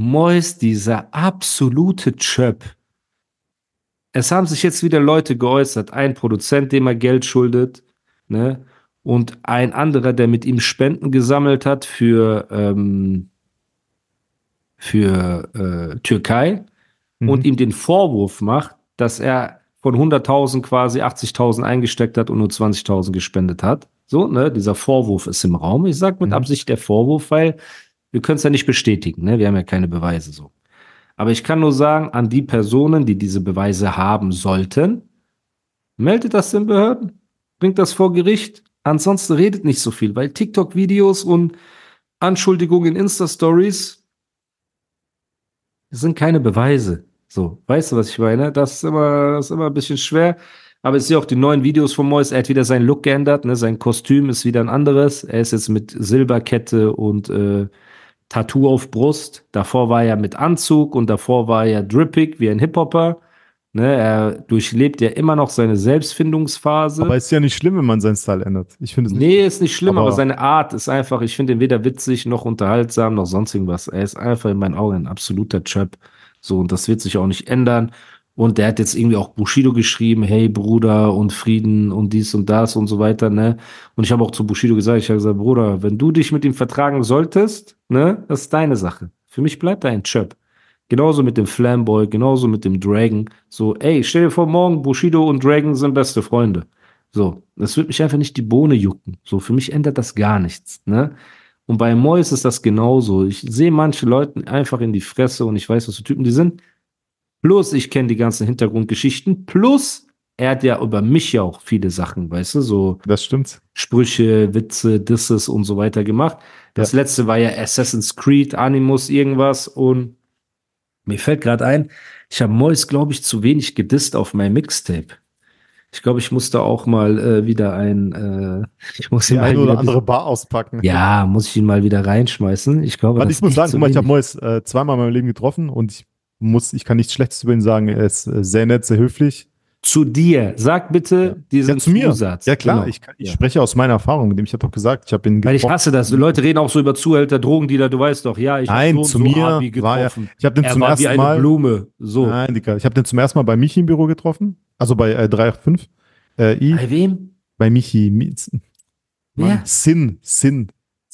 Mois, dieser absolute Chöp. Es haben sich jetzt wieder Leute geäußert. Ein Produzent, dem er Geld schuldet, ne? Und ein anderer, der mit ihm Spenden gesammelt hat für, ähm, für äh, Türkei und ihm den Vorwurf macht, dass er von 100.000 quasi 80.000 eingesteckt hat und nur 20.000 gespendet hat. So, ne? Dieser Vorwurf ist im Raum. Ich sage mit Absicht der Vorwurf, weil wir können es ja nicht bestätigen, ne? Wir haben ja keine Beweise so. Aber ich kann nur sagen, an die Personen, die diese Beweise haben sollten, meldet das den Behörden, bringt das vor Gericht. Ansonsten redet nicht so viel, weil TikTok-Videos und Anschuldigungen in Insta-Stories sind keine Beweise. So, weißt du, was ich meine? Das ist immer, das ist immer ein bisschen schwer. Aber ich sehe auch die neuen Videos von Mois. Er hat wieder seinen Look geändert. Ne? Sein Kostüm ist wieder ein anderes. Er ist jetzt mit Silberkette und äh, Tattoo auf Brust. Davor war er mit Anzug und davor war er drippig wie ein Hip-Hopper. Ne? Er durchlebt ja immer noch seine Selbstfindungsphase. Aber ist ja nicht schlimm, wenn man seinen Style ändert. Ich finde es nicht. Nee, ist nicht schlimm, aber, Aber- seine Art ist einfach, ich finde ihn weder witzig noch unterhaltsam noch sonst irgendwas. Er ist einfach in meinen Augen ein absoluter Chöp. So, und das wird sich auch nicht ändern. Und der hat jetzt irgendwie auch Bushido geschrieben, hey Bruder und Frieden und dies und das und so weiter, ne? Und ich habe auch zu Bushido gesagt, ich habe gesagt, Bruder, wenn du dich mit ihm vertragen solltest, ne, das ist deine Sache. Für mich bleibt er ein Chöp. Genauso mit dem Flamboy, genauso mit dem Dragon. So, ey, stell dir vor, morgen Bushido und Dragon sind beste Freunde. So, das wird mich einfach nicht die Bohne jucken. So, für mich ändert das gar nichts, ne? Und bei Mois ist das genauso. Ich sehe manche Leute einfach in die Fresse und ich weiß, was für Typen die sind. Plus, ich kenne die ganzen Hintergrundgeschichten. Plus, er hat ja über mich ja auch viele Sachen, weißt du, so Das stimmt. Sprüche, Witze, Disses und so weiter gemacht. Das letzte war ja Assassin's Creed, Animus, irgendwas. Und mir fällt gerade ein, ich habe Mois, glaube ich, zu wenig gedisst auf mein Mixtape. Ich glaube, ich musste auch mal äh, wieder ein, äh, ich muss ihn mal eine oder andere Bar auspacken. ja, muss ich ihn mal wieder reinschmeißen. Ich glaube, Warte, ich muss sagen, ich habe Mois äh, zweimal in meinem Leben getroffen und ich muss, ich kann nichts Schlechtes über ihn sagen. Er ist äh, sehr nett, sehr höflich. Zu dir. Sag bitte diesen Ja, zu mir. Zusatz. Ja, klar, Genau. ich, kann- ich Ja. spreche aus meiner Erfahrung, mit dem ich habe doch gesagt, ich habe ihn Weil ich getroffen. hasse das. Leute reden auch so über Zuhälter, Drogendealer, du weißt doch, ja, ich Nein, so zu so mir Abi war er- getroffen. ich hab den er zum war ersten wie eine Mal- Blume. So. Nein, Digga, ich habe den zum ersten Mal bei Michi im Büro getroffen. Also bei äh, 385. Äh, I, Bei wem? bei Michi. Mi-? Mann, Sin, Sin.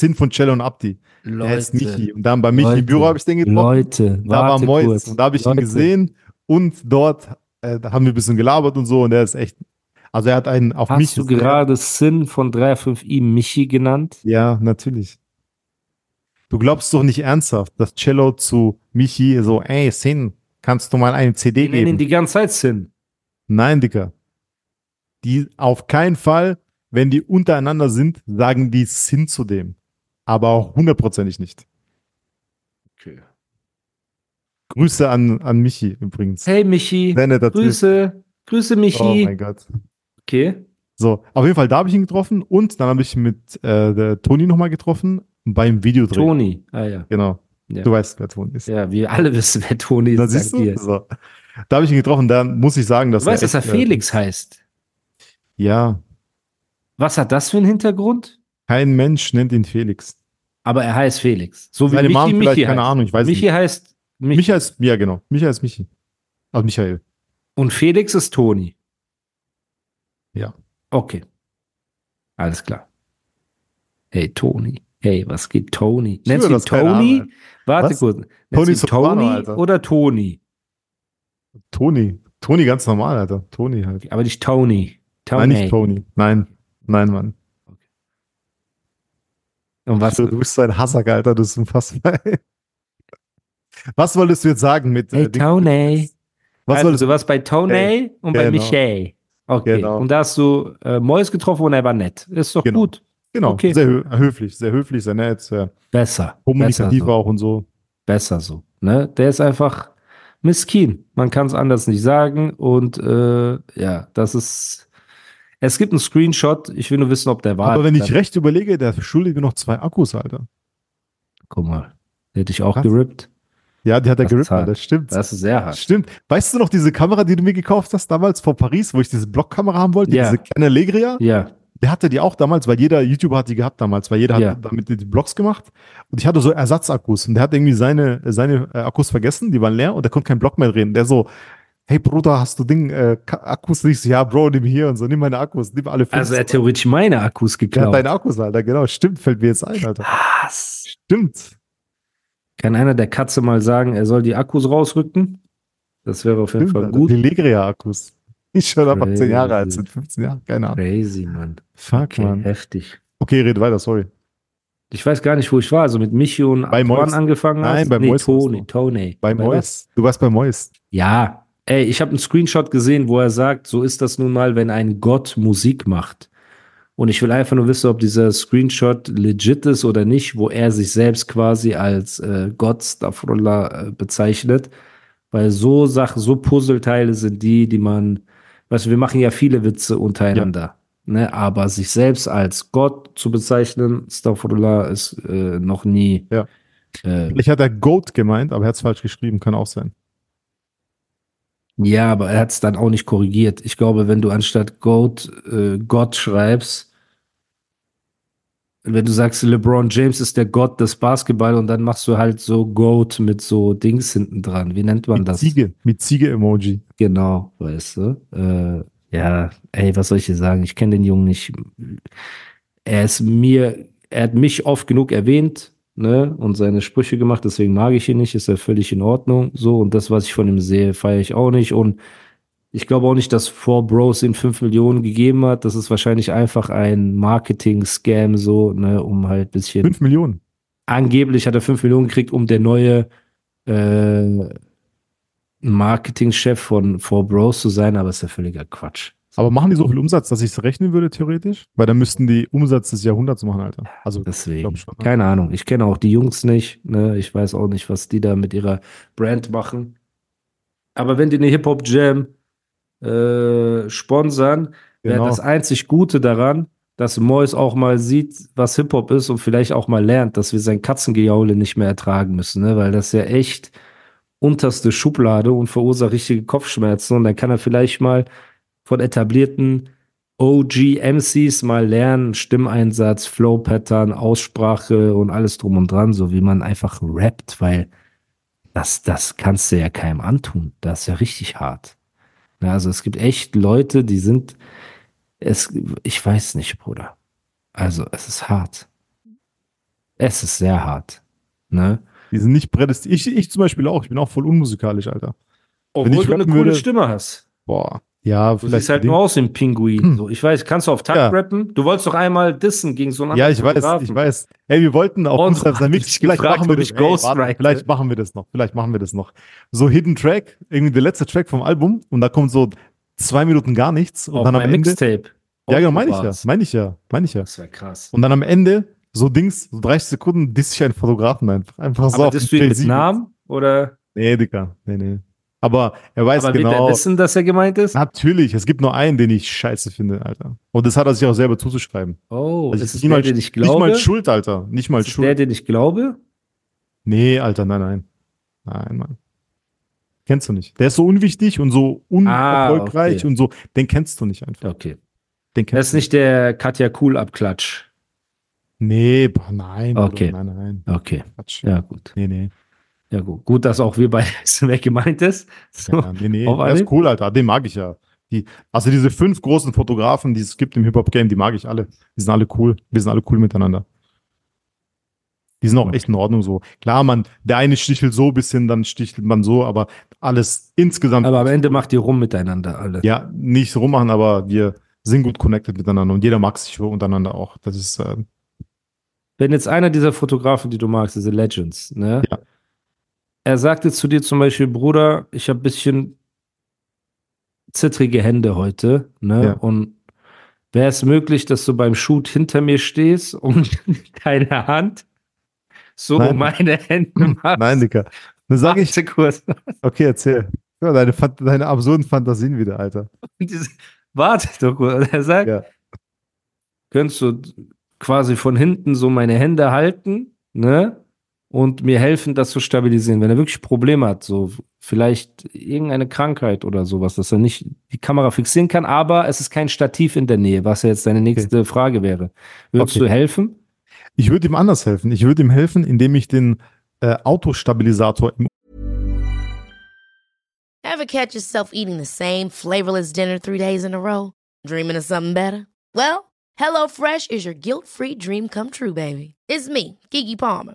Sin von Cello und Abdi. Er heißt Michi. Und dann bei Michi Leute, im Büro habe ich den getroffen. Leute, da war Mois. kurz. Und da habe ich ihn Leute. gesehen. Und dort äh, haben wir ein bisschen gelabert und so. Und er ist echt. Also er hat einen auf Hast mich. du gerade Sin von 355i Michi genannt? Ja, natürlich. Du glaubst doch nicht ernsthaft, dass Cello zu Michi so, ey, Sin, kannst du mal eine CD Wir nennen ihn geben? die ganze Zeit Sin. Nein, Dicker. Die auf keinen Fall, wenn die untereinander sind, sagen die Sin zu dem. Aber auch hundertprozentig nicht. Okay. Grüße an, an Michi übrigens. Hey Michi, Sehr netter Typ. Grüße, Grüße Oh Michi. mein Gott. okay. So, auf jeden Fall, da habe ich ihn getroffen und dann habe ich mit äh, der Toni nochmal getroffen beim Videodreh. Toni. Ah ja. Genau. Ja. Du weißt, wer Toni ist. Ja, wir alle wissen, wer Toni Da ist. siehst du? dir. So. Da habe ich ihn getroffen, dann muss ich sagen, dass Du weißt, dass er echt, äh, Felix heißt. Ja, Was hat das für einen Hintergrund? kein Mensch nennt ihn Felix. Aber er heißt Felix. So wie Seine Michi Mom vielleicht, Michi keine heißt. Ahnung, ich weiß Michi nicht. heißt Michi. Micha ist, ja genau, Micha ist Michi. Also Michael. Und Felix ist Toni. Ja. Okay. Alles klar. Hey, Toni. Hey, was geht, Toni? Nennst du Toni? Warte Was? kurz. Nennst Toni Toni oder Toni? Toni. Toni ganz normal, Alter. Toni halt. Aber nicht Tony. Tony. Nein, nicht Toni. Nein. Nein, Mann. Und was? Du, du bist so ein Hassack, Alter. Das ist unfassbar. Was wolltest du jetzt sagen mit Hey, äh, Ding- Tony. Was also, wolltest du warst bei Tony Hey. und bei Genau. Michelle. Okay. Genau. Und da hast du äh, Mois getroffen und er war nett. Ist doch Genau. gut. Genau, Okay. sehr hö höflich, sehr höflich, sehr nett, sehr Besser. kommunikativ besser so. auch und so. Besser so. Ne? Der ist einfach miskin. Man kann es anders nicht sagen. Und äh, ja, das ist. Es gibt einen Screenshot. Ich will nur wissen, ob der war. Aber wenn ich recht überlege, der schuldet mir noch zwei Akkus, Alter. Guck mal. Hätte ich auch Krass. gerippt. Ja, die hat er Das gerippt, das stimmt. Das ist sehr hart. Stimmt. Weißt du noch diese Kamera, die du mir gekauft hast damals vor Paris, wo ich diese Blockkamera haben wollte, Ja. diese kleine Legria? Ja. Der hatte die auch damals, weil jeder YouTuber hat die gehabt damals, weil jeder Ja. hat damit die Blogs gemacht. Und ich hatte so Ersatzakkus und der hat irgendwie seine, seine äh, Akkus vergessen, die waren leer und der konnte kein Block mehr drehen. Der so, hey Bruder, hast du Ding, äh, Akkus? Und Ich so, ja, Bro, nimm hier und so, nimm meine Akkus, nimm alle fünf. Also er hat theoretisch meine Akkus geklaut. deine Akkus, Alter, genau, stimmt, fällt mir jetzt ein, Alter. Was? Stimmt. Kann einer der Katze mal sagen, er soll die Akkus rausrücken? Das wäre auf jeden stimmt Fall Alter. gut. Die Legria-Akkus. Ich schon ab 18 Jahre alt sind, 15 Jahre, keine Ahnung. Crazy, Mann. Fuck, Okay, Mann. heftig. Okay, red weiter, sorry. Ich weiß gar nicht, wo ich war. Also mit Michi und Bei Mois. angefangen Nein, hast? bei nee, Mois Tony. Tony. Bei was? Mois. Du warst bei Mois. Ja, ey, ich habe einen Screenshot gesehen, wo er sagt, so ist das nun mal, wenn ein Gott Musik macht. Und ich will einfach nur wissen, ob dieser Screenshot legit ist oder nicht, wo er sich selbst quasi als äh, Gott Stafrullah äh, bezeichnet. Weil so Sachen, so Puzzleteile sind die, die man, weißt du, wir machen ja viele Witze untereinander. Ne, aber sich selbst als Gott zu bezeichnen, Stafrullah, ist äh, noch nie. Ja. Äh, Ich hatte Goat gemeint, aber er hat es falsch geschrieben, kann auch sein. Ja, aber er hat es dann auch nicht korrigiert. Ich glaube, wenn du anstatt Goat äh, Gott schreibst, wenn du sagst, LeBron James ist der Gott des Basketball und dann machst du halt so Goat mit so Dings hinten dran. Wie nennt man Mit das? Ziege, mit Ziege-Emoji. Genau, weißt du. Äh, ja, ey, was soll ich dir sagen? Ich kenne den Jungen nicht. Er ist mir, er hat mich oft genug erwähnt, ne, und seine Sprüche gemacht, deswegen mag ich ihn nicht, ist er völlig in Ordnung. So, und das, was ich von ihm sehe, feiere ich auch nicht. Und ich glaube auch nicht, dass Four Bros ihm 5 Millionen gegeben hat. Das ist wahrscheinlich einfach ein Marketing-Scam, so, ne, um halt ein bisschen. 5 Millionen. Angeblich hat er 5 Millionen gekriegt, um der neue äh, Marketingchef von Four Bros zu sein, aber ist ja völliger Quatsch. Aber machen die so viel Umsatz, dass ich es rechnen würde, theoretisch? Weil dann müssten die Umsatz des Jahrhunderts machen, Alter. Also, Deswegen. schon, ne? Keine Ahnung. Ich kenne auch die Jungs nicht. Ne? Ich weiß auch nicht, was die da mit ihrer Brand machen. Aber wenn die eine Hip-Hop-Jam äh, sponsern, wäre Genau. das einzig Gute daran, dass Mois auch mal sieht, was Hip-Hop ist und vielleicht auch mal lernt, dass wir sein Katzengejaule nicht mehr ertragen müssen, ne? weil das ist ja echt unterste Schublade und verursacht richtige Kopfschmerzen und dann kann er vielleicht mal von etablierten OG-MCs mal lernen, Stimmeinsatz, Flow-Pattern, Aussprache und alles drum und dran, so wie man einfach rappt, weil das, das kannst du ja keinem antun. Das ist ja richtig hart. Ja, also es gibt echt Leute, die sind, es, ich weiß nicht, Bruder. Also es ist hart. Es ist sehr hart. Ne? Die sind nicht prädestiniert. Ich, ich zum Beispiel auch. Ich bin auch voll unmusikalisch, Alter. Obwohl ich du eine coole würde- Stimme hast. Boah. Ja, Du vielleicht. siehst halt nur aus ein Pinguin. So, ich weiß, kannst du auf Takt Ja. rappen? Du wolltest doch einmal dissen gegen so einen ja, anderen ich weiß, ich weiß. Ey, wir wollten auf Mix, mich vielleicht gefragt, machen wir das. ich Ey, warte, ghostwrite. vielleicht machen wir das noch. Vielleicht machen wir das noch. So Hidden Track, irgendwie der letzte Track vom Album und da kommt so zwei Minuten gar nichts und Auf dann am Ende. Mixtape. Ja, genau, meine ich ja. Meine ich ja. Meine ich ja. Das wäre krass. Und dann am Ende so Dings, so 30 Sekunden, disst sich ein Fotografen einfach. Einfach so. Aber auf du ihn mit. Namen? Oder? Nee, Digga. Nee, nee. Aber er weiß Aber wird genau. er wissen, dass er gemeint ist? Natürlich, es gibt nur einen, den ich scheiße finde, Alter. Und das hat er sich auch selber zuzuschreiben. Oh, Also ist es nicht mal- der, den ich Nicht glaube? mal schuld, Alter. Nicht mal ist schuld. der, den ich glaube? Nee, Alter, nein, nein. Nein, Mann. Kennst du nicht. Der ist so unwichtig und so unerfolgreich Ah, okay. und so. Den kennst du nicht einfach. Okay. Den Das kennst ist nicht der Katja Cool-Abklatsch. du Nee, boah, nein. Okay. Bruder, Nein, nein. Okay. Quatsch. Ja, gut. Nee, nee. Ja, gut. Gut, dass auch wir beide wissen, wer gemeint ist. So. Ja, nee, nee. Der ist cool, Alter. Den mag ich ja. Die, also diese fünf großen Fotografen, die es gibt im Hip-Hop-Game, die mag ich alle. Die sind alle cool. Wir sind alle cool miteinander. Die sind auch echt in Ordnung so. Klar, man, der eine stichelt so ein bisschen, dann stichelt man so, aber alles insgesamt. Aber am Ende macht ihr rum miteinander alle. ja, nicht rummachen, aber wir sind gut connected miteinander und jeder mag sich untereinander auch. Das ist, äh, Wenn jetzt einer dieser Fotografen, die du magst, diese Legends, ne? Ja. Er sagte zu dir zum Beispiel, Bruder, ich habe ein bisschen zittrige Hände heute, ne? Ja. Und wäre es möglich, dass du beim Shoot hinter mir stehst und deine Hand so Nein. um meine Hände machst? Nein, Dicker. Dann sage ich, kurz. okay, erzähl. Ja, deine, deine absurden Fantasien wieder, Alter. Diese- Warte doch kurz. Er sagt, Ja. könntest du quasi von hinten so meine Hände halten, ne? Und mir helfen, das zu stabilisieren. Wenn er wirklich Probleme hat, so vielleicht irgendeine Krankheit oder sowas, dass er nicht die Kamera fixieren kann, aber es ist kein Stativ in der Nähe, was ja jetzt deine nächste Frage wäre. Würdest Okay. du helfen? Ich würde ihm anders helfen. Ich würde ihm helfen, indem ich den äh, Autostabilisator im Ever catch yourself eating the same flavorless dinner three days in a row? Dreaming of something better? Well, HelloFresh is your guilt free dream come true, baby. It's me, Kiki Palmer.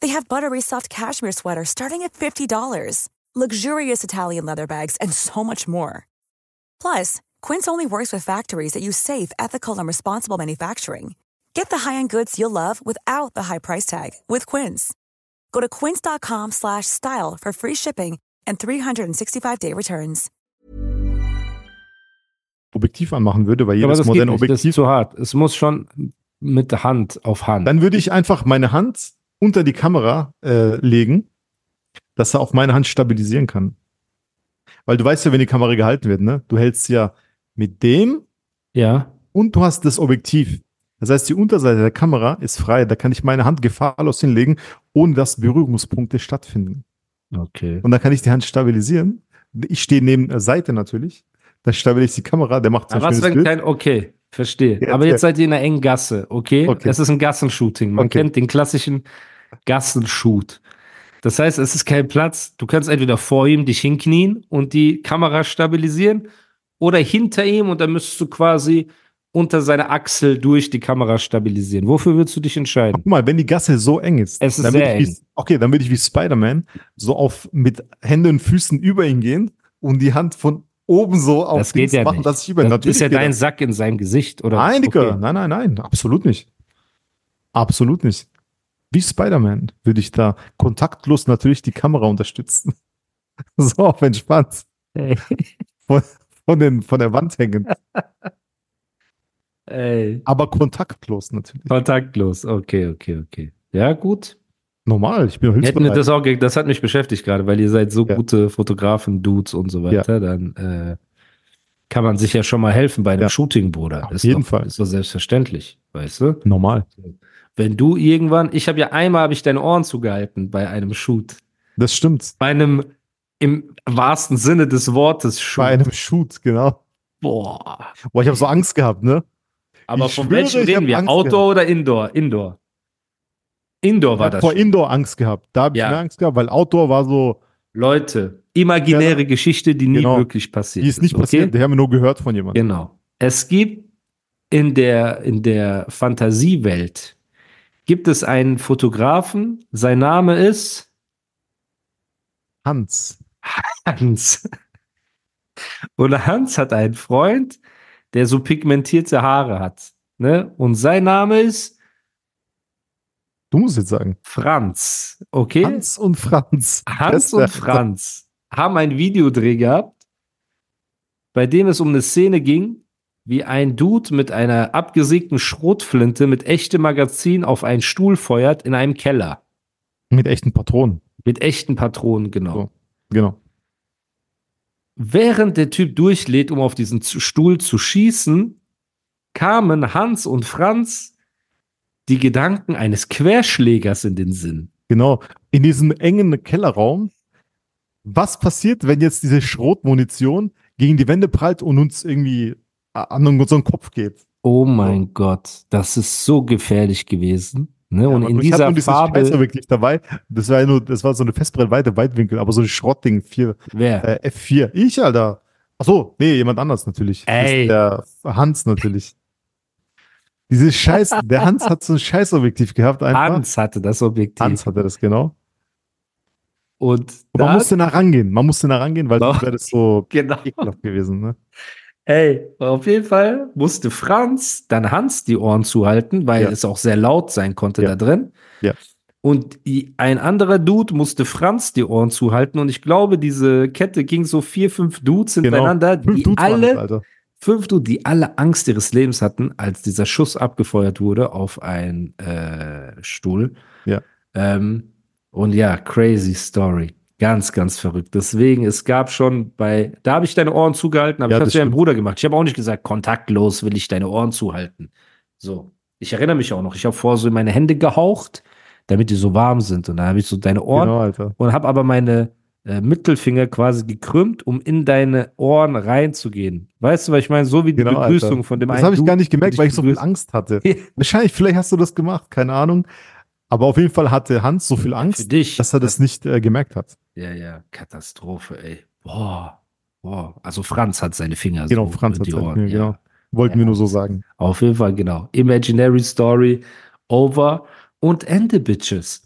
They have buttery soft cashmere sweaters starting at $50, luxurious Italian leather bags, and so much more. Plus, Quince only works with factories that use safe, ethical, and responsible manufacturing. Get the high-end goods you'll love without the high price tag with Quince. Go to quince.com slash style for free shipping and 365-day returns. Objektiv anmachen würde, weil Aber jedes das geht moderne nicht, das ist Objektiv, zu hart. Es muss schon mit Hand auf Hand. dann würde ich einfach meine Hand unter die Kamera äh, legen, dass er auf meine Hand stabilisieren kann. Weil du weißt ja, wenn die Kamera gehalten wird, ne? Du hältst ja mit dem ja. und du hast das Objektiv. Das heißt, die Unterseite der Kamera ist frei. Da kann ich meine Hand gefahrlos hinlegen, ohne dass Berührungspunkte stattfinden. Okay. Und dann kann ich die Hand stabilisieren. Ich stehe neben der Seite natürlich. Dann stabiliere ich die Kamera, der macht so ein Aber was, wenn kein, okay, verstehe. Ja, Aber jetzt seid ihr in einer engen Gasse, okay? Okay. Es ist ein Gassenshooting. Man Okay. kennt den klassischen Gassenshoot. Das heißt, es ist kein Platz. Du kannst entweder vor ihm dich hinknien und die Kamera stabilisieren oder hinter ihm und dann müsstest du quasi unter seine Achsel durch die Kamera stabilisieren. Wofür würdest du dich entscheiden? Guck mal, wenn die Gasse so eng ist, Es ist dann sehr ich wie, okay, dann würde ich wie Spider-Man so auf mit Händen und Füßen über ihn gehen und die Hand von oben so auf Das geht ja machen, nicht. dass ich über Das natürlich ist ja dein das. Sack in seinem Gesicht, oder? Nein, Dicker, Okay. nein, nein, nein, absolut nicht. Absolut nicht. Wie Spider-Man würde ich da kontaktlos natürlich die Kamera unterstützen. so auf entspannt. Ey. Von, von, den, von der Wand hängend. Ey. Aber kontaktlos natürlich. Kontaktlos. Okay, okay, okay. Ja, gut. Normal, ich bin hilfsbereit. das auch, das hat mich beschäftigt gerade, weil ihr seid so Ja. gute Fotografen, Dudes und so weiter, dann äh, kann man sich ja schon mal helfen bei einem Ja. Shooting, Bruder. Auf ist jeden doch, Fall. Ist doch selbstverständlich, weißt du? Normal. Wenn du irgendwann, ich habe ja einmal habe ich deine Ohren zugehalten bei einem Shoot, Das stimmt. bei einem im wahrsten Sinne des Wortes Shoot. Bei einem Shoot, genau. Boah. Boah, ich habe so Angst gehabt, ne? Aber Ich von schwöre, welchem reden wir? Angst Outdoor gehabt. oder Indoor? Indoor. Indoor war das. vor schon. Indoor Angst gehabt. Da habe ich Ja. mehr Angst gehabt, weil Outdoor war so, Leute, imaginäre Ja. Geschichte, die nie Genau. wirklich passiert die ist nicht okay? passiert. Die haben wir nur gehört von jemandem. Genau. Es gibt in der, in der Fantasiewelt gibt es einen Fotografen, sein Name ist Hans. Hans. Und Hans hat einen Freund, der so pigmentierte Haare hat. Ne? Und sein Name ist Du musst jetzt sagen. Franz. Okay? Hans und Franz. Hans und Franz haben ein Videodreh gehabt, bei dem es um eine Szene ging, wie ein Dude mit einer abgesägten Schrotflinte mit echtem Magazin auf einen Stuhl feuert in einem Keller. Mit echten Patronen. Mit echten Patronen, genau. So. Genau. Während der Typ durchlädt, um auf diesen Stuhl zu schießen, kamen Hans und Franz die Gedanken eines Querschlägers in den Sinn. Genau. In diesem engen Kellerraum. Was passiert, wenn jetzt diese Schrotmunition gegen die Wände prallt und uns irgendwie an unseren Kopf geht? Oh mein Gott, das ist so gefährlich gewesen. Ne? und Aber in ich hab dieser nur Farbe, Scheißobjektiv dabei. Das war ja nur, das war so eine Festbrennweite, Weitwinkel, aber so ein Schrottding, 4, wer? äh, F4. Ich, Alter. Ach so, nee, jemand anders natürlich. Ey. Der Hans natürlich. Diese Scheiß, der Hans hat so ein Scheißobjektiv gehabt einfach. Hans hatte das Objektiv. Hans hatte das, genau. Und Und man musste nah rangehen. Man musste nah rangehen, weil sonst wäre das so genau. ekelhaft gewesen. Ne? Ey, auf jeden Fall musste Franz dann Hans die Ohren zuhalten, weil Ja. es auch sehr laut sein konnte Ja. da drin. Ja. Und ein anderer Dude musste Franz die Ohren zuhalten. Und ich glaube, diese Kette ging so vier, fünf Dudes hintereinander, Fünf die Dudes alle, das. Fünf Dude, die alle Angst ihres Lebens hatten, als dieser Schuss abgefeuert wurde auf einen äh, Stuhl. Ja. Ähm, und ja, crazy Story. Ganz, ganz verrückt. Deswegen, es gab schon bei, da habe ich deine Ohren zugehalten, aber Ja, ich habe es ja meinem stimmt. Bruder gemacht. Ich habe auch nicht gesagt, kontaktlos will ich deine Ohren zuhalten. So. Ich erinnere mich auch noch. Ich habe vorher so in meine Hände gehaucht, damit die so warm sind. Und dann habe ich so deine Ohren Genau, und habe aber meine äh, Mittelfinger quasi gekrümmt, um in deine Ohren reinzugehen. Weißt du, was ich meine? So wie die Genau, Begrüßung Alter. von dem Das habe ich gar nicht gemerkt, weil ich so viel. Angst hatte. Ja. Wahrscheinlich, vielleicht hast du das gemacht, keine Ahnung. Aber auf jeden Fall hatte Hans so viel Angst, dich. dass er das nicht äh, gemerkt hat. Ja, ja, Katastrophe, ey. Boah. Boah. Also Franz hat seine Finger Genau, so Franz hat die Ohren. ja. genau. Wollten Ja. wir nur so sagen. Auf jeden Fall, genau. Imaginary Story, over und Ende, Bitches.